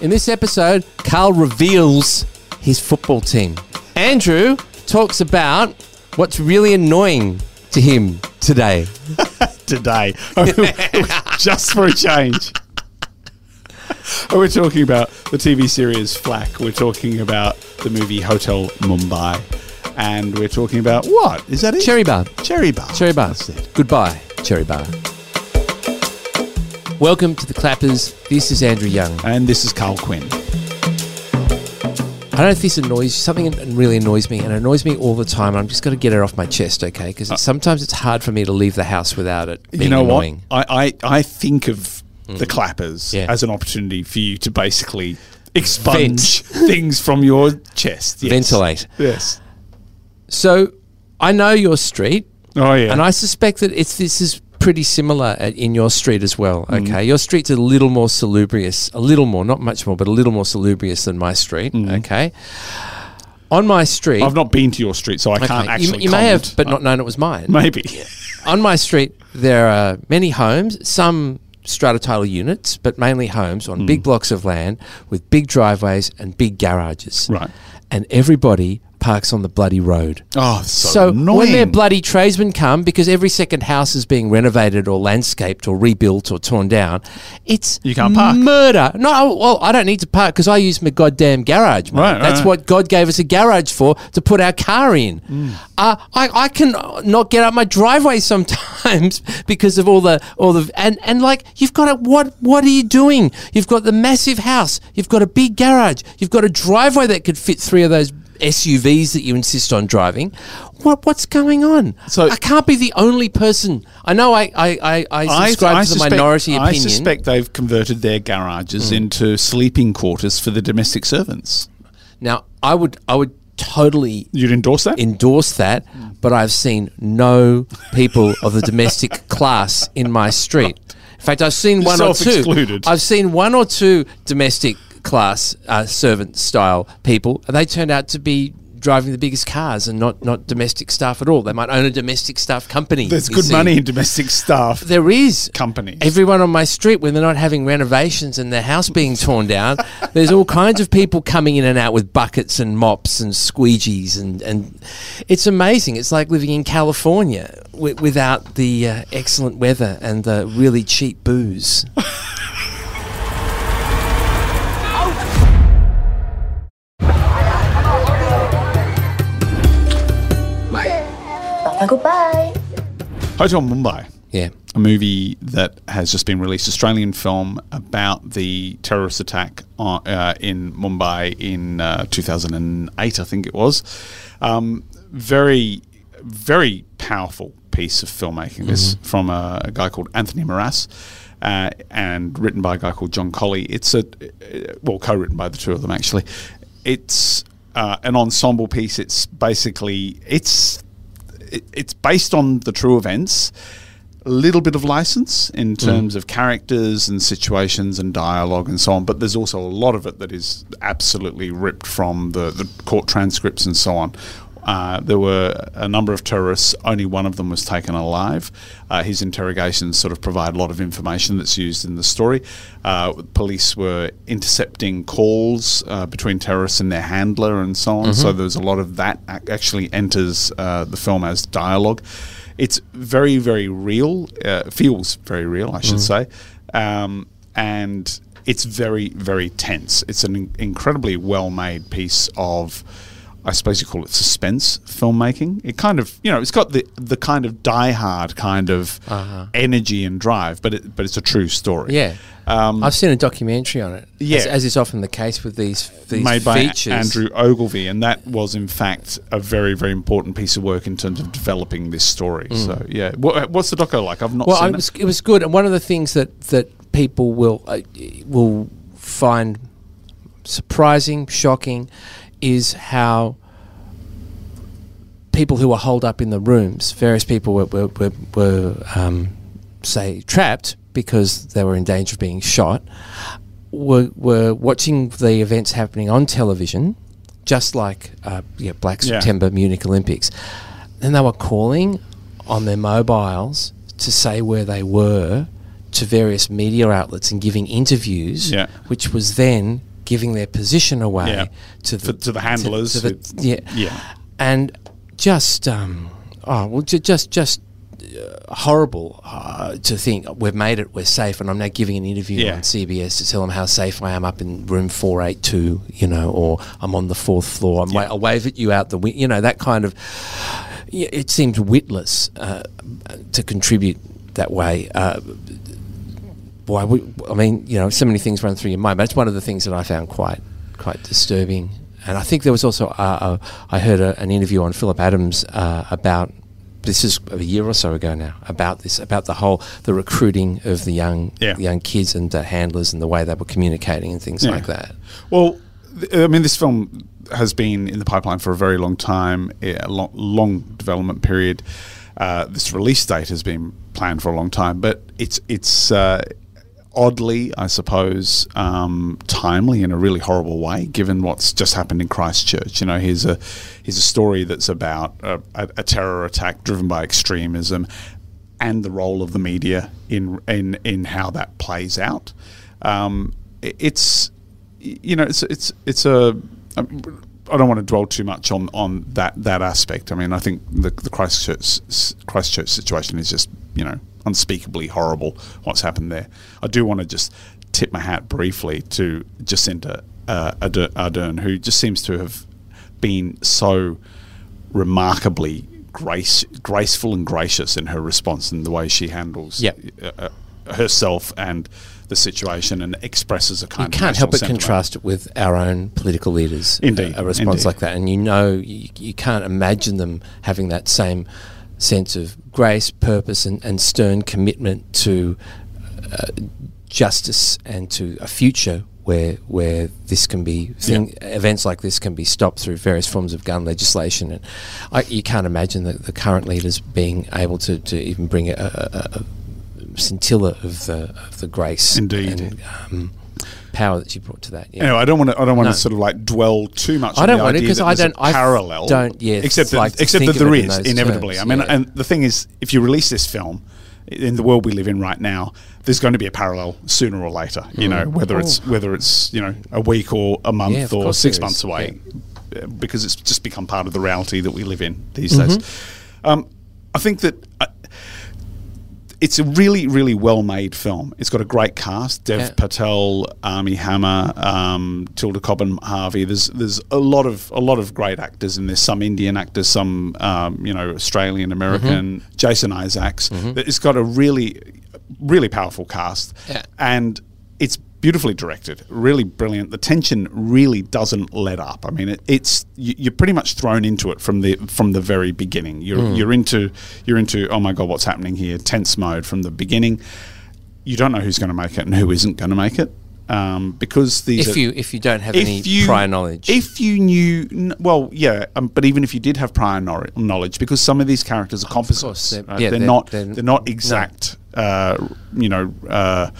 In this episode, Carl reveals his football team. Andrew talks about what's really annoying to him today. today, oh, just for a change. Oh, we're talking about the TV series Flack. We're talking about the movie Hotel Mumbai. And we're talking about what? Is that it? Cherry Bar. Cherry Bar. Cherry Bar. Goodbye, Cherry Bar. Welcome to the Clappers. This is Andrew Young. And this is Carl Quinn. I don't know if this annoys you. Something really annoys me, and it annoys me all the time. I'm just got to get it off my chest, okay? Because uh, sometimes it's hard for me to leave the house without it being you know annoying. what? I, I, I think of mm. the clappers Yeah. as an opportunity for you to basically expunge things from your chest. Yes. Ventilate. Yes. So I know your street, Oh, yeah. and I suspect that it's this is pretty similar at, in your street as well. Mm. Okay, your street's a little more salubrious, a little more, not much more, but a little more salubrious than my street. Okay, on my street, Mm. I've not been to your street, so I okay, can't actually you may have, but not known it was mine. Maybe. on my street, there are many homes, some strata title units, but mainly homes on Hmm. big blocks of land with big driveways and big garages. Right. And everybody parks on the bloody road. Oh, so, So annoying. when their bloody tradesmen come, because every second house is being renovated or landscaped or rebuilt or torn down, it's You can't park. Murder. No, well, I don't need to park because I use my goddamn garage. Mate. Right, right, That's right. what God gave us a garage for to put our car in. Mm. Uh, I I can not get up my driveway sometimes because of all the all the and and like you've got a what what are you doing? You've got the massive house. You've got a big garage. You've got a driveway that could fit three of those. SUVs that you insist on driving. What what's going on? So- I can't be the only person. I know I I, I, I subscribe to the suspect- minority I suspect they've converted their garages mm. into sleeping quarters for the domestic servants. now I would I would totally You'd endorse that? endorse that, mm. but I've seen no people of the domestic class in my street. In fact, I've seen one or two. Self-excluded. I've seen one or two domestic class uh, servant style people, and they turned out to be driving the biggest cars and not not domestic staff at all. They might own a domestic staff company. There's good see. money in domestic staff. There is Companies. Everyone on my street, when they're not having renovations and their house being torn down, there's all kinds of people coming in and out with buckets and mops and squeegees, and, and it's amazing. It's like living in California wi- without the uh, excellent weather and the really cheap booze. goodbye. Hotel Mumbai, Yeah. a movie that has just been released, Australian film about the terrorist attack on, uh, in Mumbai in uh, 2008, I think it was. Um, very, very powerful piece of filmmaking. This from a, a guy called Anthony Maras. Uh, and written by a guy called John Collee. It's a uh, well, co-written by the two of them actually. It's uh, an ensemble piece. It's basically it's it, it's based on the true events. A little bit of license in mm. terms of characters and situations and dialogue and so on, but there's also a lot of it that is absolutely ripped from the, the court transcripts and so on. Uh, there were a number of terrorists. Only one of them was taken alive. Uh, his interrogations sort of provide a lot of information that's used in the story. Uh, police were intercepting calls uh, between terrorists and their handler and so on. So there's a lot of that actually enters uh, the film as dialogue. It's very, very real. Uh, feels very real, I should say, um, and it's very, very tense. It's an incredibly well-made piece of. I suppose you call it suspense filmmaking. It kind of, you know, it's got the the kind of die-hard kind of energy and drive, but it, but it's a true story. Yeah. Um, I've seen a documentary on it. Yeah. As, as is often the case with these, these made by features. Andrew Ogilvy, and that was in fact a very very important piece of work in terms of developing this story. So yeah, what, what's the doco like? I've not Mm. Well, seen it was, it was good, and one of the things that that people will uh, will find surprising, shocking, is how people who were holed up in the rooms, various people were were, were, were um, say trapped because they were in danger of being shot, were were watching the events happening on television, just like uh, yeah, Black Yeah. September Munich Olympics. Then they were calling on their mobiles to say where they were to various media outlets and giving interviews, Yeah. which was then giving their position away Yeah. to the For- to the handlers to the- who- yeah, yeah. and just um, oh well, ju- just just uh, horrible uh, to think we've made it, we're safe, and I'm now giving an interview Yeah. on CBS to tell them how safe I am up in room 482, you know, or I'm on the fourth floor. I'm wa- I'll wave at you out the window, you know, that kind of. It seems witless uh, to contribute that way. Uh, boy, we, I mean, you know, so many things run through your mind, but it's one of the things that I found quite quite disturbing. And I think there was also uh, uh, I heard a, an interview on Philip Adams uh, about this is a year or so ago now about this about the whole the recruiting of the young Yeah. the young kids and the handlers and the way they were communicating and things Yeah. like that. Well, th- I mean, this film has been in the pipeline for a very long time, a long, long development period. Uh, this release date has been planned for a long time, but it's it's uh, oddly, I suppose, um, timely in a really horrible way, given what's just happened in Christchurch. You know, here's a here's a story that's about a, a, a terror attack driven by extremism, and the role of the media in in in how that plays out. Um, i- it's you know it's it's it's a um, don't want to dwell too much on, on that, that aspect. I mean, I think the, the Christchurch Christchurch situation is just you know unspeakably horrible. What's happened there? I do want to just tip my hat briefly to Jacinda uh, Ardern, who just seems to have been so remarkably grace graceful and gracious in her response and the way she handles Yep. uh, uh, herself and the situation and expresses a You kind of can't help but sentiment. contrast it with our own political leaders. Indeed, a, a response indeed. like that, and you know, you, you can't imagine them having that same sense of grace, purpose, and, and stern commitment to uh, justice and to a future where where this can be thing, events like this can be stopped through various forms of gun legislation, and I, you can't imagine the, the current leaders being able to, to even bring a, a, a scintilla of the of the grace. Indeed. and um, power that she brought to that. Yeah. Anyway, I don't want to. I don't want No. to sort of like dwell too much. I on don't the want to, idea 'cause that I don't- I parallel. don't, yeah, except that like except that there it in inevitably. terms, I mean, yeah. and the thing is, if you release this film in the world we live in right now, there's going to be a parallel sooner or later. You know, whether it's whether it's you know a week or a month Mm. Yeah, or six months away, uh, because it's just become part of the reality that we live in these Mm-hmm. days. Um, I think that. Uh, it's a really, really well made film. It's got a great cast: Dev Yeah. Patel, Armie Hammer, um, Tilda Cobham-Hervey. There's there's a lot of a lot of great actors in this. Some Indian actors, some um, you know Australian American. Mm-hmm. Jason Isaacs. It's got a really, really powerful cast, Yeah. and beautifully directed, really brilliant. The tension really doesn't let up. I mean, it, it's you, you're pretty much thrown into it from the from the very beginning. You're Hmm. you're into you're into oh my god, what's happening here? Tense mode from the beginning. You don't know who's going to make it and who isn't going to make it. Um, because these if are- you if you don't have any you, prior knowledge, If you knew, well, yeah, um, but even if you did have prior nor- knowledge, because some of these characters are composites, course, they're- right? yeah, they're, they're- not they're- they're, not no. exact, uh, you know, uh,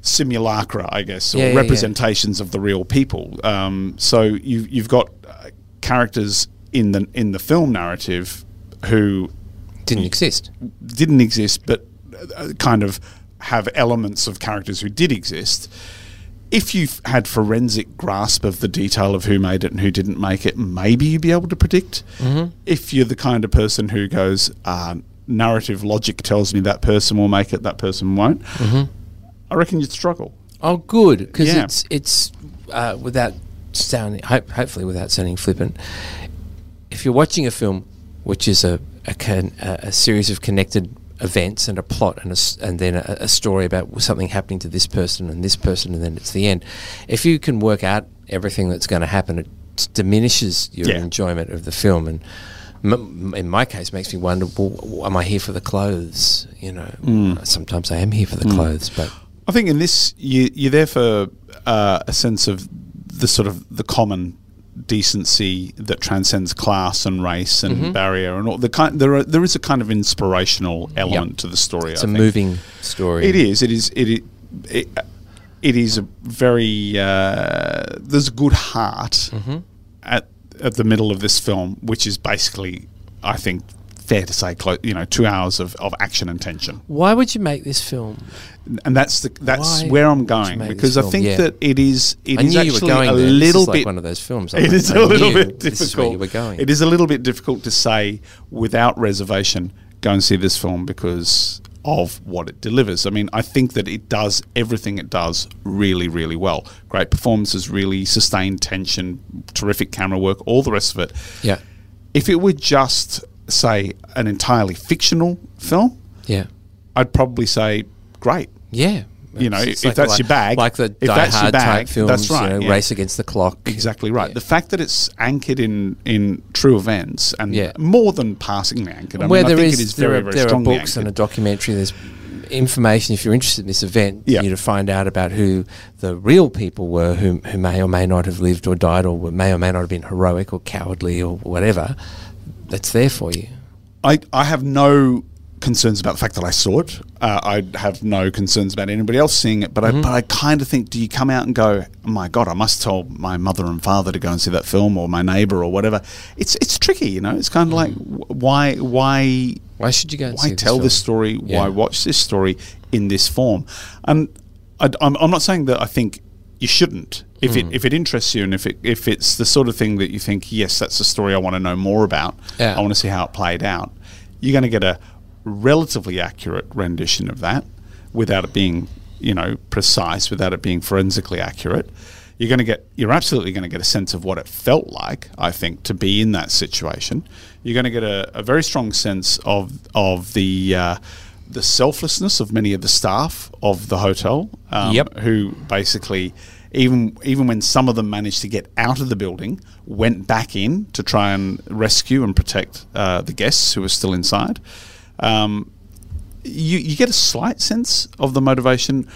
simulacra, I guess, or Yeah, yeah, yeah. representations of the real people. Um, so you you've got uh, characters in the in the film narrative who didn't exist. didn't exist, but uh, kind of have elements of characters who did exist. If you've had forensic grasp of the detail of who made it and who didn't make it, maybe you'd be able to predict. Mm-hmm. If you're the kind of person who goes, uh, narrative logic tells me that person will make it, that person won't, I reckon you'd struggle. Oh, good, because Yeah. it's it's uh, without sounding hope, hopefully without sounding flippant. If you're watching a film, which is a a, con, a, series of connected events and a plot and a and then a, a story about something happening to this person and this person and then it's the end. If you can work out everything that's going to happen, it diminishes your Yeah. enjoyment of the film and. M- in my case, makes me wonder: well, Am I here for the clothes? You know, Mm. sometimes I am here for the clothes, but I think in this, you, you're there for uh, a sense of the sort of the common decency that transcends class and race and Mm-hmm. barrier and all the kind. There are, there is a kind of inspirational element to the story. it's I a think. moving story. It is. It is. It is. It, it is a very. Uh, there's a good heart Mm-hmm. at at the middle of this film, which is basically, I think, fair to say, clo- you know, two hours of, of action and tension, Why would you make this film? and that's the that's Why where I'm going because I think Yeah. that it is it I is knew you were actually going a there. little bit like one of those films. I It is a little bit is where difficult. you were going. It is a little bit difficult to say without reservation, go and see this film because of what it delivers. I mean, I think that it does everything it does really, really well. Great performances, really sustained tension, terrific camera work, all the rest of it. Yeah. If it were just, say, an entirely fictional film, Yeah. I'd probably say great. Yeah. You know, It's if that's your bag, like the if Die that's your Hard bag, type films, that's right, You know, yeah. Race Against the Clock. Exactly right. Yeah. The fact that it's anchored in in true events and Yeah. more than passingly anchored. I Where mean, there think is, it is there very, are, very there are books and a documentary. There's information if you're interested in this event. Yeah. You to find out about who the real people were, who who may or may not have lived or died, or may or may not have been heroic or cowardly or whatever. That's there for you. I, I have no concerns about the fact that I saw it. Uh, I have no concerns about anybody else seeing it. But Mm-hmm. I but I kind of think, do you come out and go, oh my god, I must tell my mother and father to go and see that film, or my neighbour, or whatever? It's it's tricky, you know. It's kind of like why why Why should you go and why tell this, this story? Yeah. Why watch this story in this form? And I, am I'm not saying that I think you shouldn't. If Hmm. it if it interests you and if it if it's the sort of thing that you think, yes, that's a story I want to know more about. Yeah. I want to see how it played out. You're going to get a relatively accurate rendition of that without it being, you know, precise, without it being forensically accurate. You're going to get, you're absolutely going to get a sense of what it felt like, I think, to be in that situation. You're going to get a, a very strong sense of of the uh, the selflessness of many of the staff of the hotel, um, Yep. who basically. Even even when some of them managed to get out of the building, went back in to try and rescue and protect uh, the guests who were still inside. Um, you, you get a slight sense of the motivation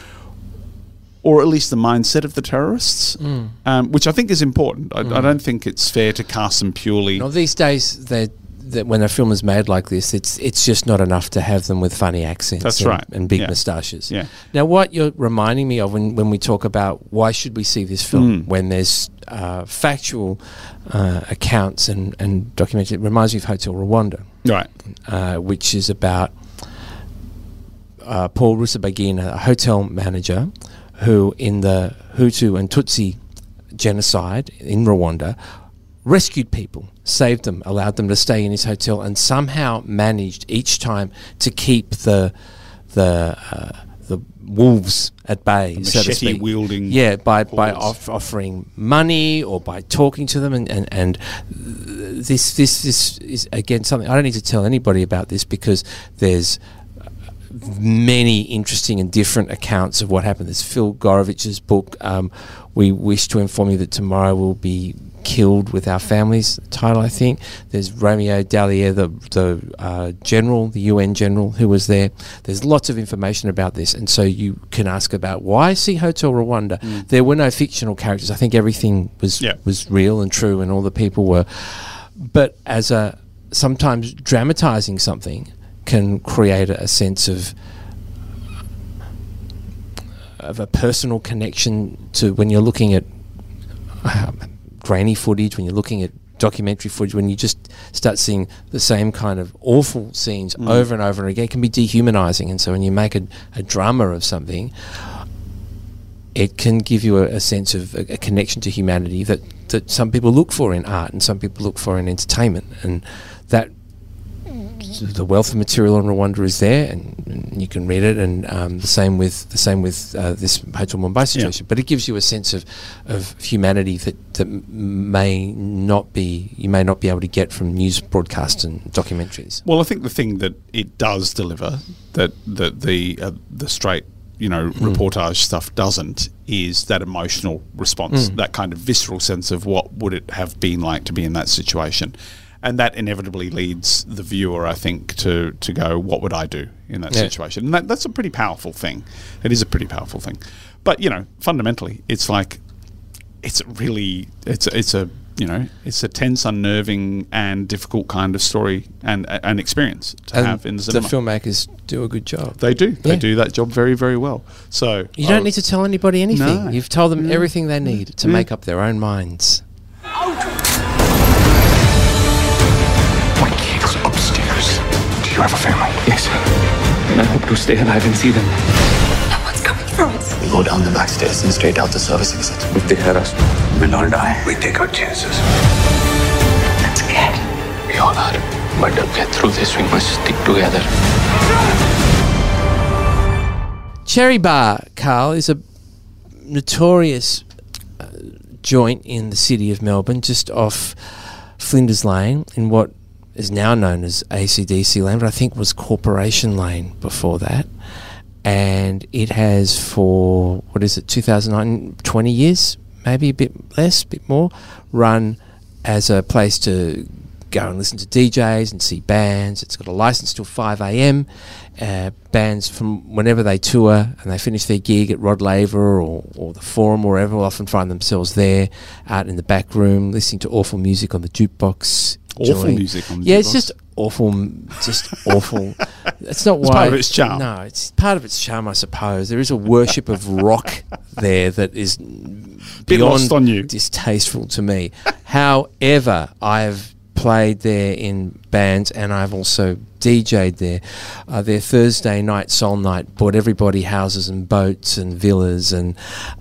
or at least the mindset of the terrorists, um, which I think is important. I, I don't think it's fair to cast them purely. No, these days, they, that when a film is made like this, it's it's just not enough to have them with funny accents. That's and, right. and big Yeah. moustaches. Yeah. Now, what you're reminding me of when, when we talk about why should we see this film Mm. when there's uh, factual uh, accounts and and documentary, it reminds me of Hotel Rwanda, right. uh, which is about uh, Paul Rusesabagina, a hotel manager, who in the Hutu and Tutsi genocide in Rwanda rescued people, saved them, allowed them to stay in his hotel, and somehow managed each time to keep the the uh, the wolves at bay, so to speak. wielding Yeah, by by off- offering money or by talking to them, and and, and this this this is again something I don't need to tell anybody about this because there's many interesting and different accounts of what happened. There's Phil Gourevitch's book. Um, we wish to inform you that tomorrow will be killed with our families. Title, I think. There's Romeo Dallaire, the the uh, general, the UN general who was there. There's lots of information about this, and so you can ask about why see Hotel Rwanda. There were no fictional characters. I think everything was Yeah. was real and true, and all the people were. But as a sometimes dramatizing something can create a, sense of of a personal connection to when you're looking at um, grainy footage, when you're looking at documentary footage, when you just start seeing the same kind of awful scenes over and over and again, it can be dehumanizing. And so when you make a, a drama of something, it can give you a, a sense of a, a connection to humanity that, that some people look for in art and some people look for in entertainment. And that the wealth of material on Rwanda is there, and, and you can read it. And um, the same with the same with uh, this Hotel Mumbai situation. But it gives you a sense of, of humanity that, that may not be you may not be able to get from news broadcasts and documentaries. Well, I think the thing that it does deliver that that the uh, the straight you know reportage stuff doesn't is that emotional response, that kind of visceral sense of what would it have been like to be in that situation. And that inevitably leads the viewer, I think, to, to go, what would I do in that Yeah. situation? And that, that's a pretty powerful thing. It is a pretty powerful thing. But, you know, fundamentally, it's like, it's really, it's, a- it's a, you know, it's a tense, unnerving, and difficult kind of story and an experience to And have in the cinema. the filmmakers do a good job. they do. They do that job very, very well. So You don't I- need to tell anybody anything. No. You've told them mm. everything they need to Yeah. make up their own minds. You have a family. Yes. And I hope to stay alive and see them. No one's coming for us. We go down the back stairs and straight out the service exit. If they hear us, We'll all die. We take our chances. I'm scared. we all are. But to get through this, we must stick together. Cherry Bar, Carl, is a notorious uh, joint in the city of Melbourne, just off Flinders Lane, in what is now known as ACDC Lane, but I think was Corporation Lane before that. And it has for, what is it, 2009, 20 years, maybe a bit less, a bit more, run as a place to go and listen to DJs and see bands. It's got a license till 5 a.m. Uh, bands from whenever they tour and they finish their gig at Rod Laver or, or the Forum or wherever will often find themselves there out in the back room listening to awful music on the jukebox. Awful enjoying- music on the Yeah, it's just awful, just awful. It's not It's why part of its charm. No, it's part of its charm, I suppose. There is a worship of rock there that is Bit beyond lost on you. distasteful to me. However, I've played there in bands and I've also DJ'd there. Uh, their Thursday night soul night bought everybody houses and boats and villas and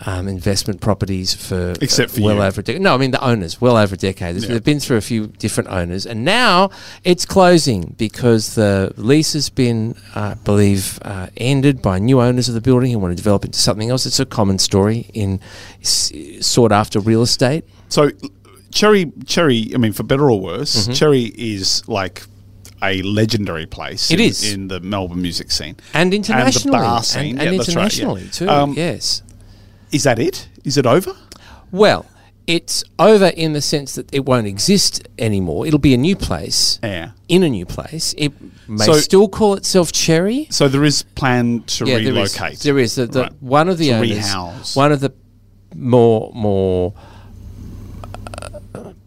um, investment properties for Except for well you. over a decade. No, I mean the owners, well over a decade. Yeah. They've been through a few different owners, and now it's closing because the lease has been, uh, I believe, uh, ended by new owners of the building who want to develop it into something else. It's a common story in s- sought after real estate. So, Cherry, Cherry. I mean, for better or worse, Mm-hmm. Cherry is like a legendary place. It in, is. in the Melbourne music scene And internationally, and the bar scene. and yeah, that's right, yeah. internationally too. Um, yes. Is that it? Is it over? Well, it's over in the sense that it won't exist anymore. It'll be a new place. Yeah. In a new place, it may So- still call itself Cherry. So there is plan to yeah, relocate. There is. The, the, Right. One of the To owners, rehouse. one of the more more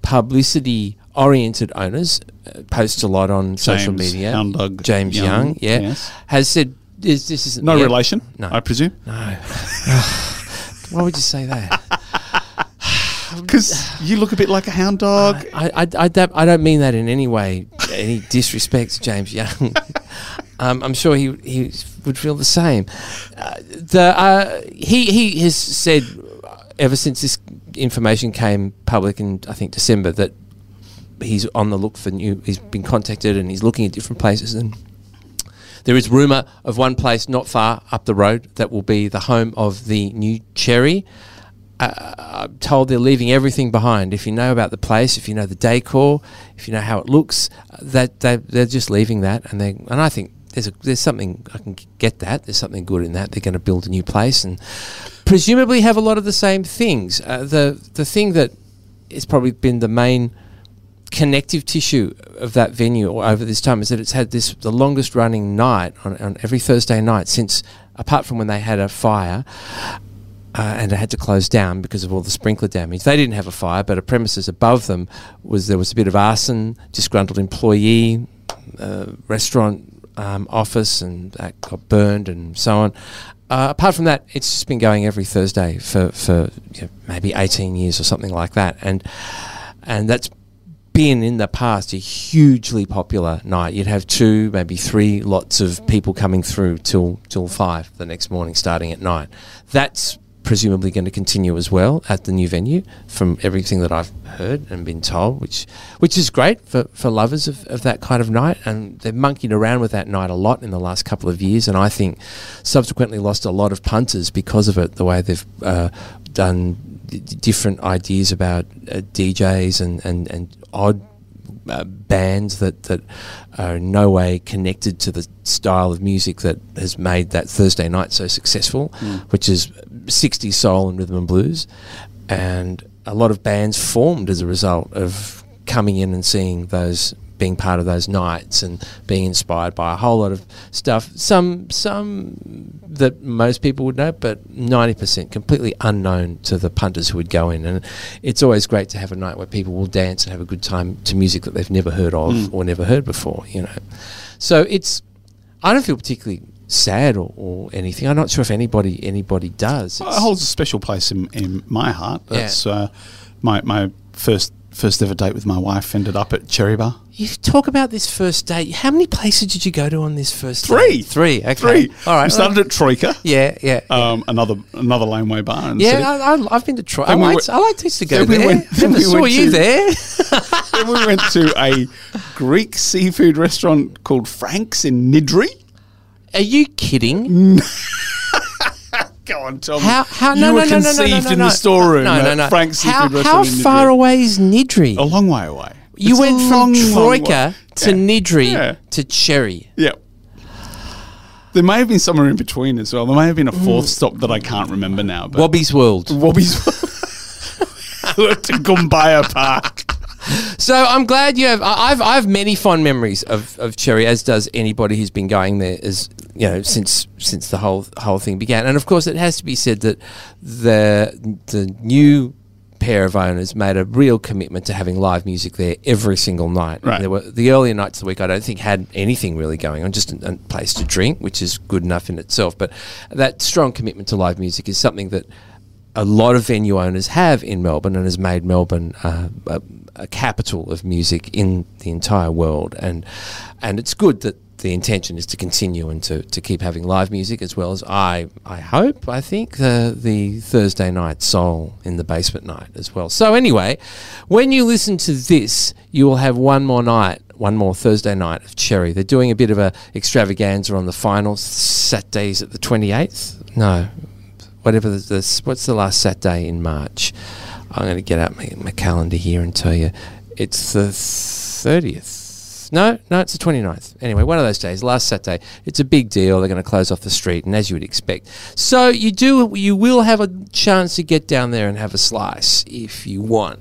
publicity oriented owners uh, posts a lot on social media. Hound James Young, Young, yeah, yes. has said this, this isn't No end." relation, No. I presume, No. Why would you say that? because you look a bit like a hound dog. I, I, I, don't, I don't mean that in any way, any disrespect to James Young. um, I'm sure he, he would feel the same. Uh, the, uh, he, he has said uh, ever since this information came public in, I think, December, that he's on the look for new, he's been contacted and he's looking at different places and there is rumour of one place not far up the road that will be the home of the new Cherry. Uh, I'm told they're leaving everything behind. If you know about the place, if you know the decor, if you know how it looks, uh, that they, they're just leaving that. And they and I think there's a, there's something I can get that. There's something good in that. They're going to build a new place and presumably have a lot of the same things. Uh, the the thing that has probably been the main connective tissue of that venue over this time is that it's had this the longest running night on, on every Thursday night since apart from when they had a fire uh, and it had to close down because of all the sprinkler damage. They didn't have a fire, but a premises above them was there was a bit of arson, disgruntled employee, uh, restaurant um, office, and that got burned and so on. Uh, apart from that, it's just been going every Thursday for for you know, maybe eighteen years or something like that, and and that's been in the past a hugely popular night. You'd have two, maybe three lots of people coming through till till five the next morning, starting at nine. That's presumably going to continue as well at the new venue, from everything that I've heard and been told, which which is great for, for lovers of, of that kind of night. And they've monkeyed around with that night a lot in the last couple of years, and I think subsequently lost a lot of punters because of it. The way they've uh, done d- different ideas about uh, DJs and, and, and odd uh, bands that, that are in no way connected to the style of music that has made that Thursday night so successful, which is 60s soul and rhythm and blues. And a lot of bands formed as a result of coming in and seeing those being part of those nights and being inspired by a whole lot of stuff. Some some that most people would know but 90% completely unknown to the punters who would go in. And it's always great to have a night where people will dance and have a good time to music that they've never heard of hmm. or never heard before you know. So it's I don't feel particularly sad or, or anything I'm not sure if anybody anybody does It holds a special place in, in my heart. Yeah. That's uh, my my first first ever date with my wife ended up at Cherry Bar. You talk about this first date. How many places did you go to on this first Three. date? Three. Okay. Three. All right. We started at Troika. yeah, yeah. Um, another another laneway bar yeah, I, I, I've been to Troika. I we like, went- I to go then we there. went- Never we saw you to- there. then we went to a Greek seafood restaurant called Frank's in Niddrie. Are you kidding? Go on, tell How? me. How? you No, were no, no, no, no, conceived no, no, in the storeroom No, no, no. Frank's how, how far Niddrie. away is Niddrie? A long way away. you It's went from long, long Troika way. to Yeah. Niddrie Yeah. to Cherry. Yeah. There may have been somewhere in between as well. There may have been a fourth stop that I can't remember now. But Wobbies World. Wobbies World. to Gumbaya Park. So I'm glad you have. I- I've I have many fond memories of, of Cherry, as does anybody who's been going there, as you know, since since the whole whole thing began. And of course, it has to be said that the the new pair of owners made a real commitment to having live music there every single night. Right. There were the earlier nights of the week. I don't think had anything really going on, just a, a place to drink, which is good enough in itself. But that strong commitment to live music is something that a lot of venue owners have in Melbourne and has made Melbourne uh, a, a capital of music in the entire world. And and it's good that the intention is to continue and to, to keep having live music as well as I I hope I think the the Thursday night soul in the basement night as well. So anyway, when you listen to this, you will have one more night one more Thursday night of Cherry. They're doing a bit of a extravaganza on the final Saturdays at the 28th. No, whatever the, the what's the last Saturday in March? I'm going to get out my, my calendar here and tell you it's the 30th. No, no, it's the 29th. Anyway, one of those days, last Saturday. It's a big deal. They're going to close off the street, and as you would expect. So you do, you will have a chance to get down there and have a slice if you want.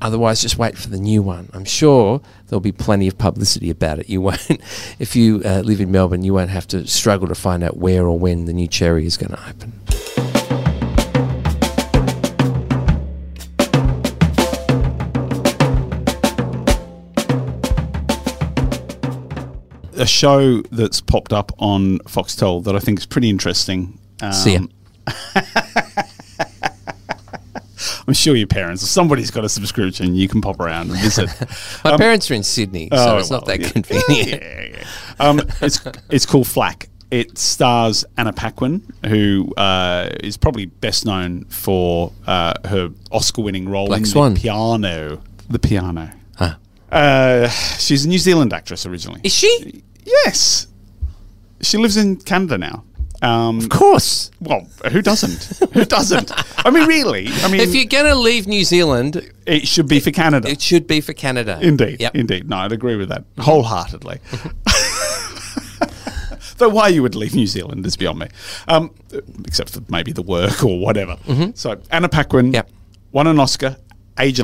Otherwise, just wait for the new one. I'm sure there'll be plenty of publicity about it. You won't, if you uh, live in Melbourne, you won't have to struggle to find out where or when the new Cherry is going to open. A show that's popped up on Foxtel that I think is pretty interesting. Um, See ya. I'm sure your parents somebody's got a subscription. You can pop around and visit. My parents are in Sydney, so Oh, it's not that yeah. convenient. Yeah, yeah. Um, it's it's called Flack. It stars Anna Paquin, who uh, is probably best known for uh, her Oscar-winning role Black in Swan. the piano. The piano. Huh. Uh, she's a New Zealand actress originally. Is she? Yes, she lives in Canada now. Um, Of course. well, who doesn't? who doesn't? I mean, really? I mean, If you're going to leave New Zealand, it should be for Canada. it should be for Canada. Indeed, Yep. indeed. No, I'd agree with that wholeheartedly. Though why you would leave New Zealand is beyond me, um, except for maybe the work or whatever. So Anna Paquin Mm-hmm. Yep. Mm-hmm. won an Oscar, age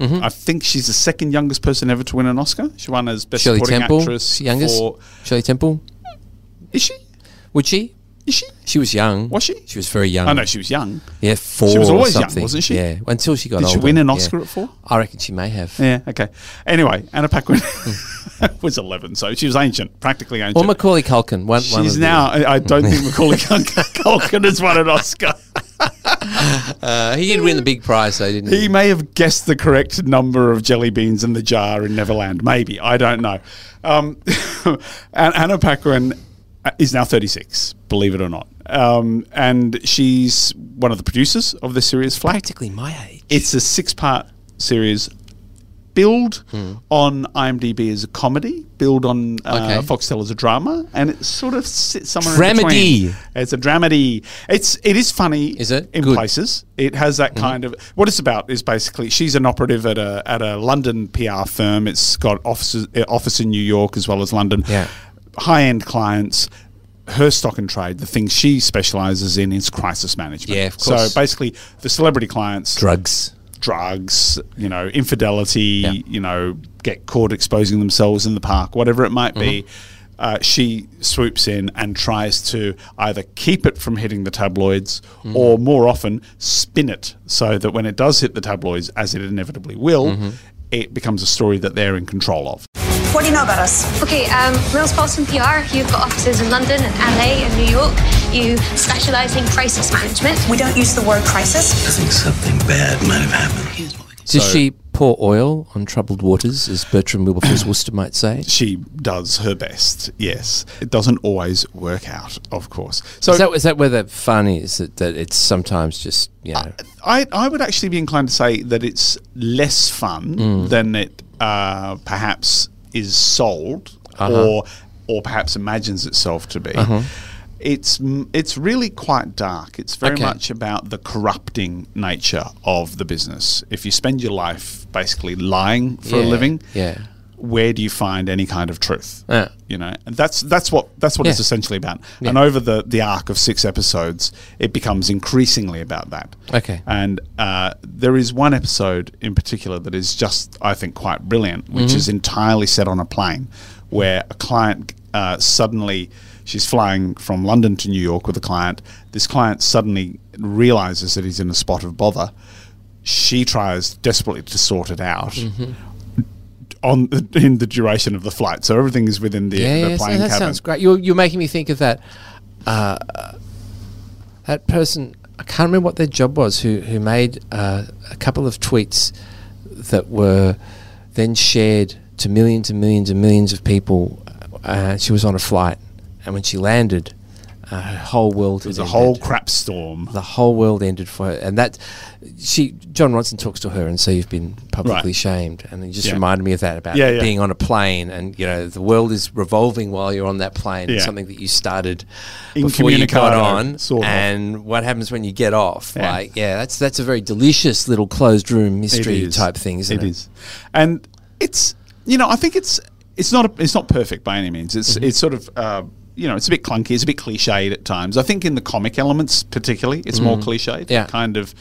11. I think she's the second youngest person ever to win an Oscar. She won as best Shirley supporting Temple, actress. youngest. For, Shirley Temple. is she? Would she? Is she? She was young. Was she? She was very young. Oh, I know she was young. Yeah, four. She was or always young, something. wasn't she? Yeah, until she got Did she older. win an yeah. Oscar at four? I reckon she may have. Yeah. Okay. Anyway, Anna Paquin was 11, so she was ancient, practically ancient. Or Macaulay Culkin. One, one She's the- now. I I don't think Macaulay Culkin has won an Oscar. Uh, he did win the big prize, though, didn't he? He may have guessed the correct number of jelly beans in the jar in Neverland. Maybe I don't know. Um, and Anna Paquin is now 36. Believe it or not, um, and she's one of the producers of the series Flack. Practically my age. It's a six-part series. Billed on IMDb as a comedy, Build on uh, Okay. Foxtel as a drama, and it sort of sits somewhere Dramedy. in between. It's a dramedy. It's it is funny. Is it? in Good. places? It has that kind of what it's about is basically she's an operative at a at a London PR firm. It's got offices uh, office in New York as well as London. Yeah. high end clients. Her stock and trade, the thing she specializes in is crisis management. Yeah, of course. So basically, the celebrity clients Drugs. Drugs, you know, infidelity, Yeah. you know, get caught exposing themselves in the park, whatever it might be. Mm-hmm. Uh, she swoops in and tries to either keep it from hitting the tabloids Mm-hmm. or more often spin it so that when it does hit the tabloids, as it inevitably will, Mm-hmm. it becomes a story that they're in control of. What do you know about us? Okay, um, Mills Boston PR, you've got offices in London and LA and New York. You specialise in crisis management. We don't use the word crisis. I think something bad might have happened. Here's what we can Does she pour oil on troubled waters, as Bertram Wilberforce Wooster might say. She does her best. Yes, it doesn't always work out, of course. So is, that, is that where the fun is? That, that it's sometimes just, you know. I, I would actually be inclined to say that it's less fun Mm. than it uh, perhaps is sold Uh-huh. or or perhaps imagines itself to be. Uh-huh. It's it's really quite dark. It's very Okay. much about the corrupting nature of the business. If you spend your life basically lying for a living, yeah. where do you find any kind of truth? Yeah. You know, and that's that's what that's what it's essentially about. Yeah. And over the the arc of six episodes, it becomes increasingly about that. Okay. And uh, there is one episode in particular that is just, I think, quite brilliant, which Mm-hmm. is entirely set on a plane where a client uh, suddenly, she's flying from London to New York with a client. This client suddenly realizes that he's in a spot of bother. She tries desperately to sort it out. Mm-hmm. On the, in the duration of the flight, so everything is within the, yeah, the plane that cabin. sounds great. You're, you're making me think of that. Uh, that person, I can't remember what their job was, who who made uh, a couple of tweets that were then shared to millions and millions and millions of people. Uh, she was on a flight, and when she landed, uh, her whole world It was a whole crap storm. the whole world ended for her, and that she Jon Ronson talks to her and so you've been publicly Right. shamed, and it just Yeah. reminded me of that about Yeah, yeah. being on a plane, and you know the world is revolving while you're on that plane. Something that you started before you got on, sort of. and what happens when you get off? Like, yeah, that's that's a very delicious little closed room mystery type thing, isn't it? It is, and it's you know I think it's it's not a, it's not perfect by any means. It's Mm-hmm. it's sort of. Uh, you know, it's a bit clunky. It's a bit cliched at times. I think in the comic elements, particularly, it's more cliched. Mm. Yeah. kind of,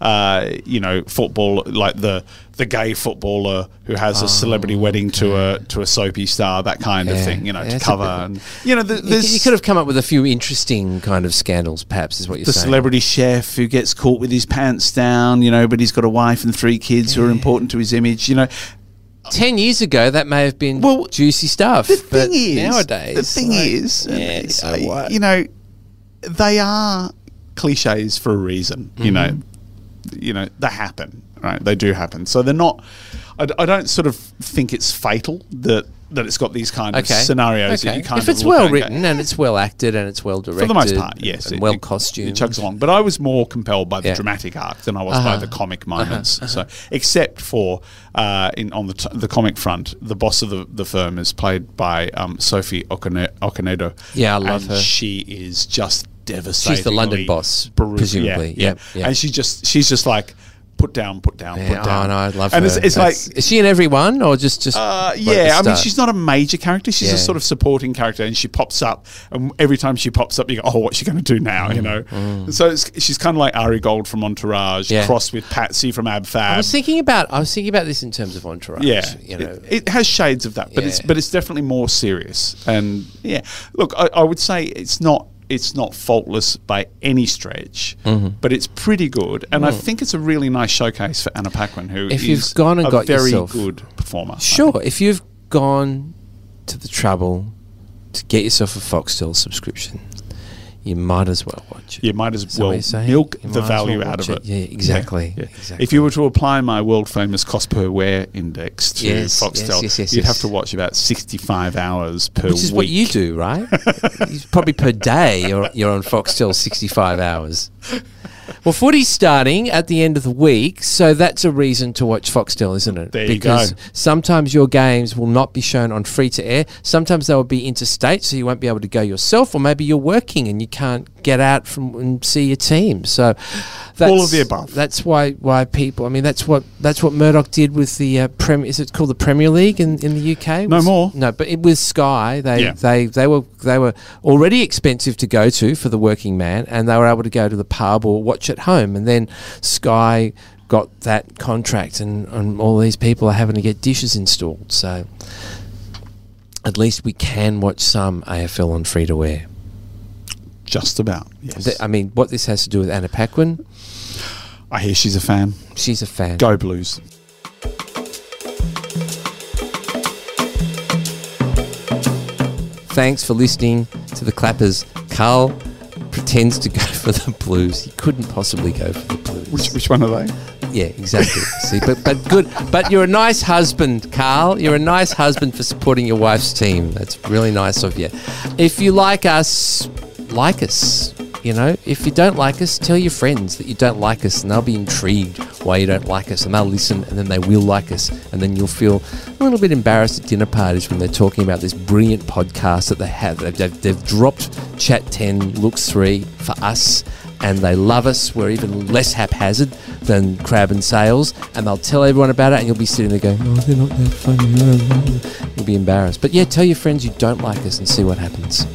uh, you know, football like the the gay footballer who has a celebrity wedding to a to a soapy star, that kind of Oh, thing. You know, Yeah, to cover and you know, the, You, you could have come up with a few interesting kind of scandals, perhaps, is what you're the saying. celebrity chef who gets caught with his pants down, you know, but he's got a wife and three kids who are important to his image. You know, Ten years ago, that may have been Well, juicy stuff. the but thing is, nowadays, the thing like, is, yeah, so uh, what? you know, they are cliches for a reason. You know, Mm-hmm. you know they happen, right? They do happen. So they're not. I don't sort of think it's fatal that that it's got these kind of okay. scenarios that you kind if of it's at well written and it's well acted and it's well directed for the most part, yes, and it- well costumed. It chugs along, but I was more compelled by the Yeah. dramatic arc than I was by Uh-huh. the comic moments. So, except for uh, in on the t- the comic front, the boss of the, the firm is played by um, Sophie Okane- Okonedo. Yeah, I love her. She is just devastating. She's the London boss, presumably. Yeah, Yep, yep. and she just she's just like put down, put down, Yeah, put down. Oh no, I love and her. it's, it's like is she in every one or just just? uh, yeah, I mean, she's not a major character. She's Yeah. a sort of supporting character, and she pops up. And every time she pops up, you go, "Oh, what's she going to do now?" You know. And so it's, she's kind of like Ari Gold from Entourage, Mm, Yeah. crossed with Patsy from Ab Fab. I was thinking about I was thinking about this in terms of entourage. yeah, you know, it, it has shades of that, but it's but it's definitely more serious. And yeah, look, I, I would say it's not it's not faultless by any stretch, Mm-hmm. but it's pretty good. And I think it's a really nice showcase for Anna Paquin, who Mm. If is you've gone and a got very yourself- good performer. Sure. If you've gone to the trouble to get yourself a Foxtel subscription, you might as well watch it. You might as Is that what well milk You the as well value out of it. it. Yeah, exactly. Yeah. exactly. If you were to apply my world famous cost per wear index to Yes, Foxtel, yes, yes, yes, you'd have to watch about 65 hours per week. Which is week. what you do, right? Probably per day you're, you're on Foxtel 65 hours. Well, footy's starting at the end of the week, so that's a reason to watch Foxtel, isn't it? There you because go. sometimes your games will not be shown on free to air. Sometimes they will be interstate, so you won't be able to go yourself, or maybe you're working and you can't get out from and see your team. So that's, All of the above. That's why why people. I mean, that's what that's what Murdoch did with the uh, Prem. Is it called the Premier League in, in the UK? No Was- more. No, but it was Sky. They Yeah. they they were they were already expensive to go to for the working man, and they were able to go to the pub or watch at home. And then Sky got that contract, and, and all these people are having to get dishes installed. So at least we can watch some AFL on free to air. Just about, yes. I mean, what this has to do with Anna Paquin, I hear she's a fan. she's a fan. Go Blues. Thanks for listening to the Clappers. Carl pretends to go for the Blues. He couldn't possibly go for the Blues. Which, which one are they? Yeah, exactly. See, but but good. But you're a nice husband, Carl. You're a nice husband for supporting your wife's team. That's really nice of you. If you like us, like us. You know, if you don't like us, tell your friends that you don't like us, and they'll be intrigued why you don't like us, and they'll listen, and then they will like us, and then you'll feel a little bit embarrassed at dinner parties when they're talking about this brilliant podcast that they have. They've, they've, they've dropped Chat 10 Looks 3 for us, and they love us. We're even less haphazard than Crabb and Sales, and they'll tell everyone about it, and you'll be sitting there going, "Oh, they're not that funny." You'll be embarrassed. But yeah, tell your friends you don't like us and see what happens.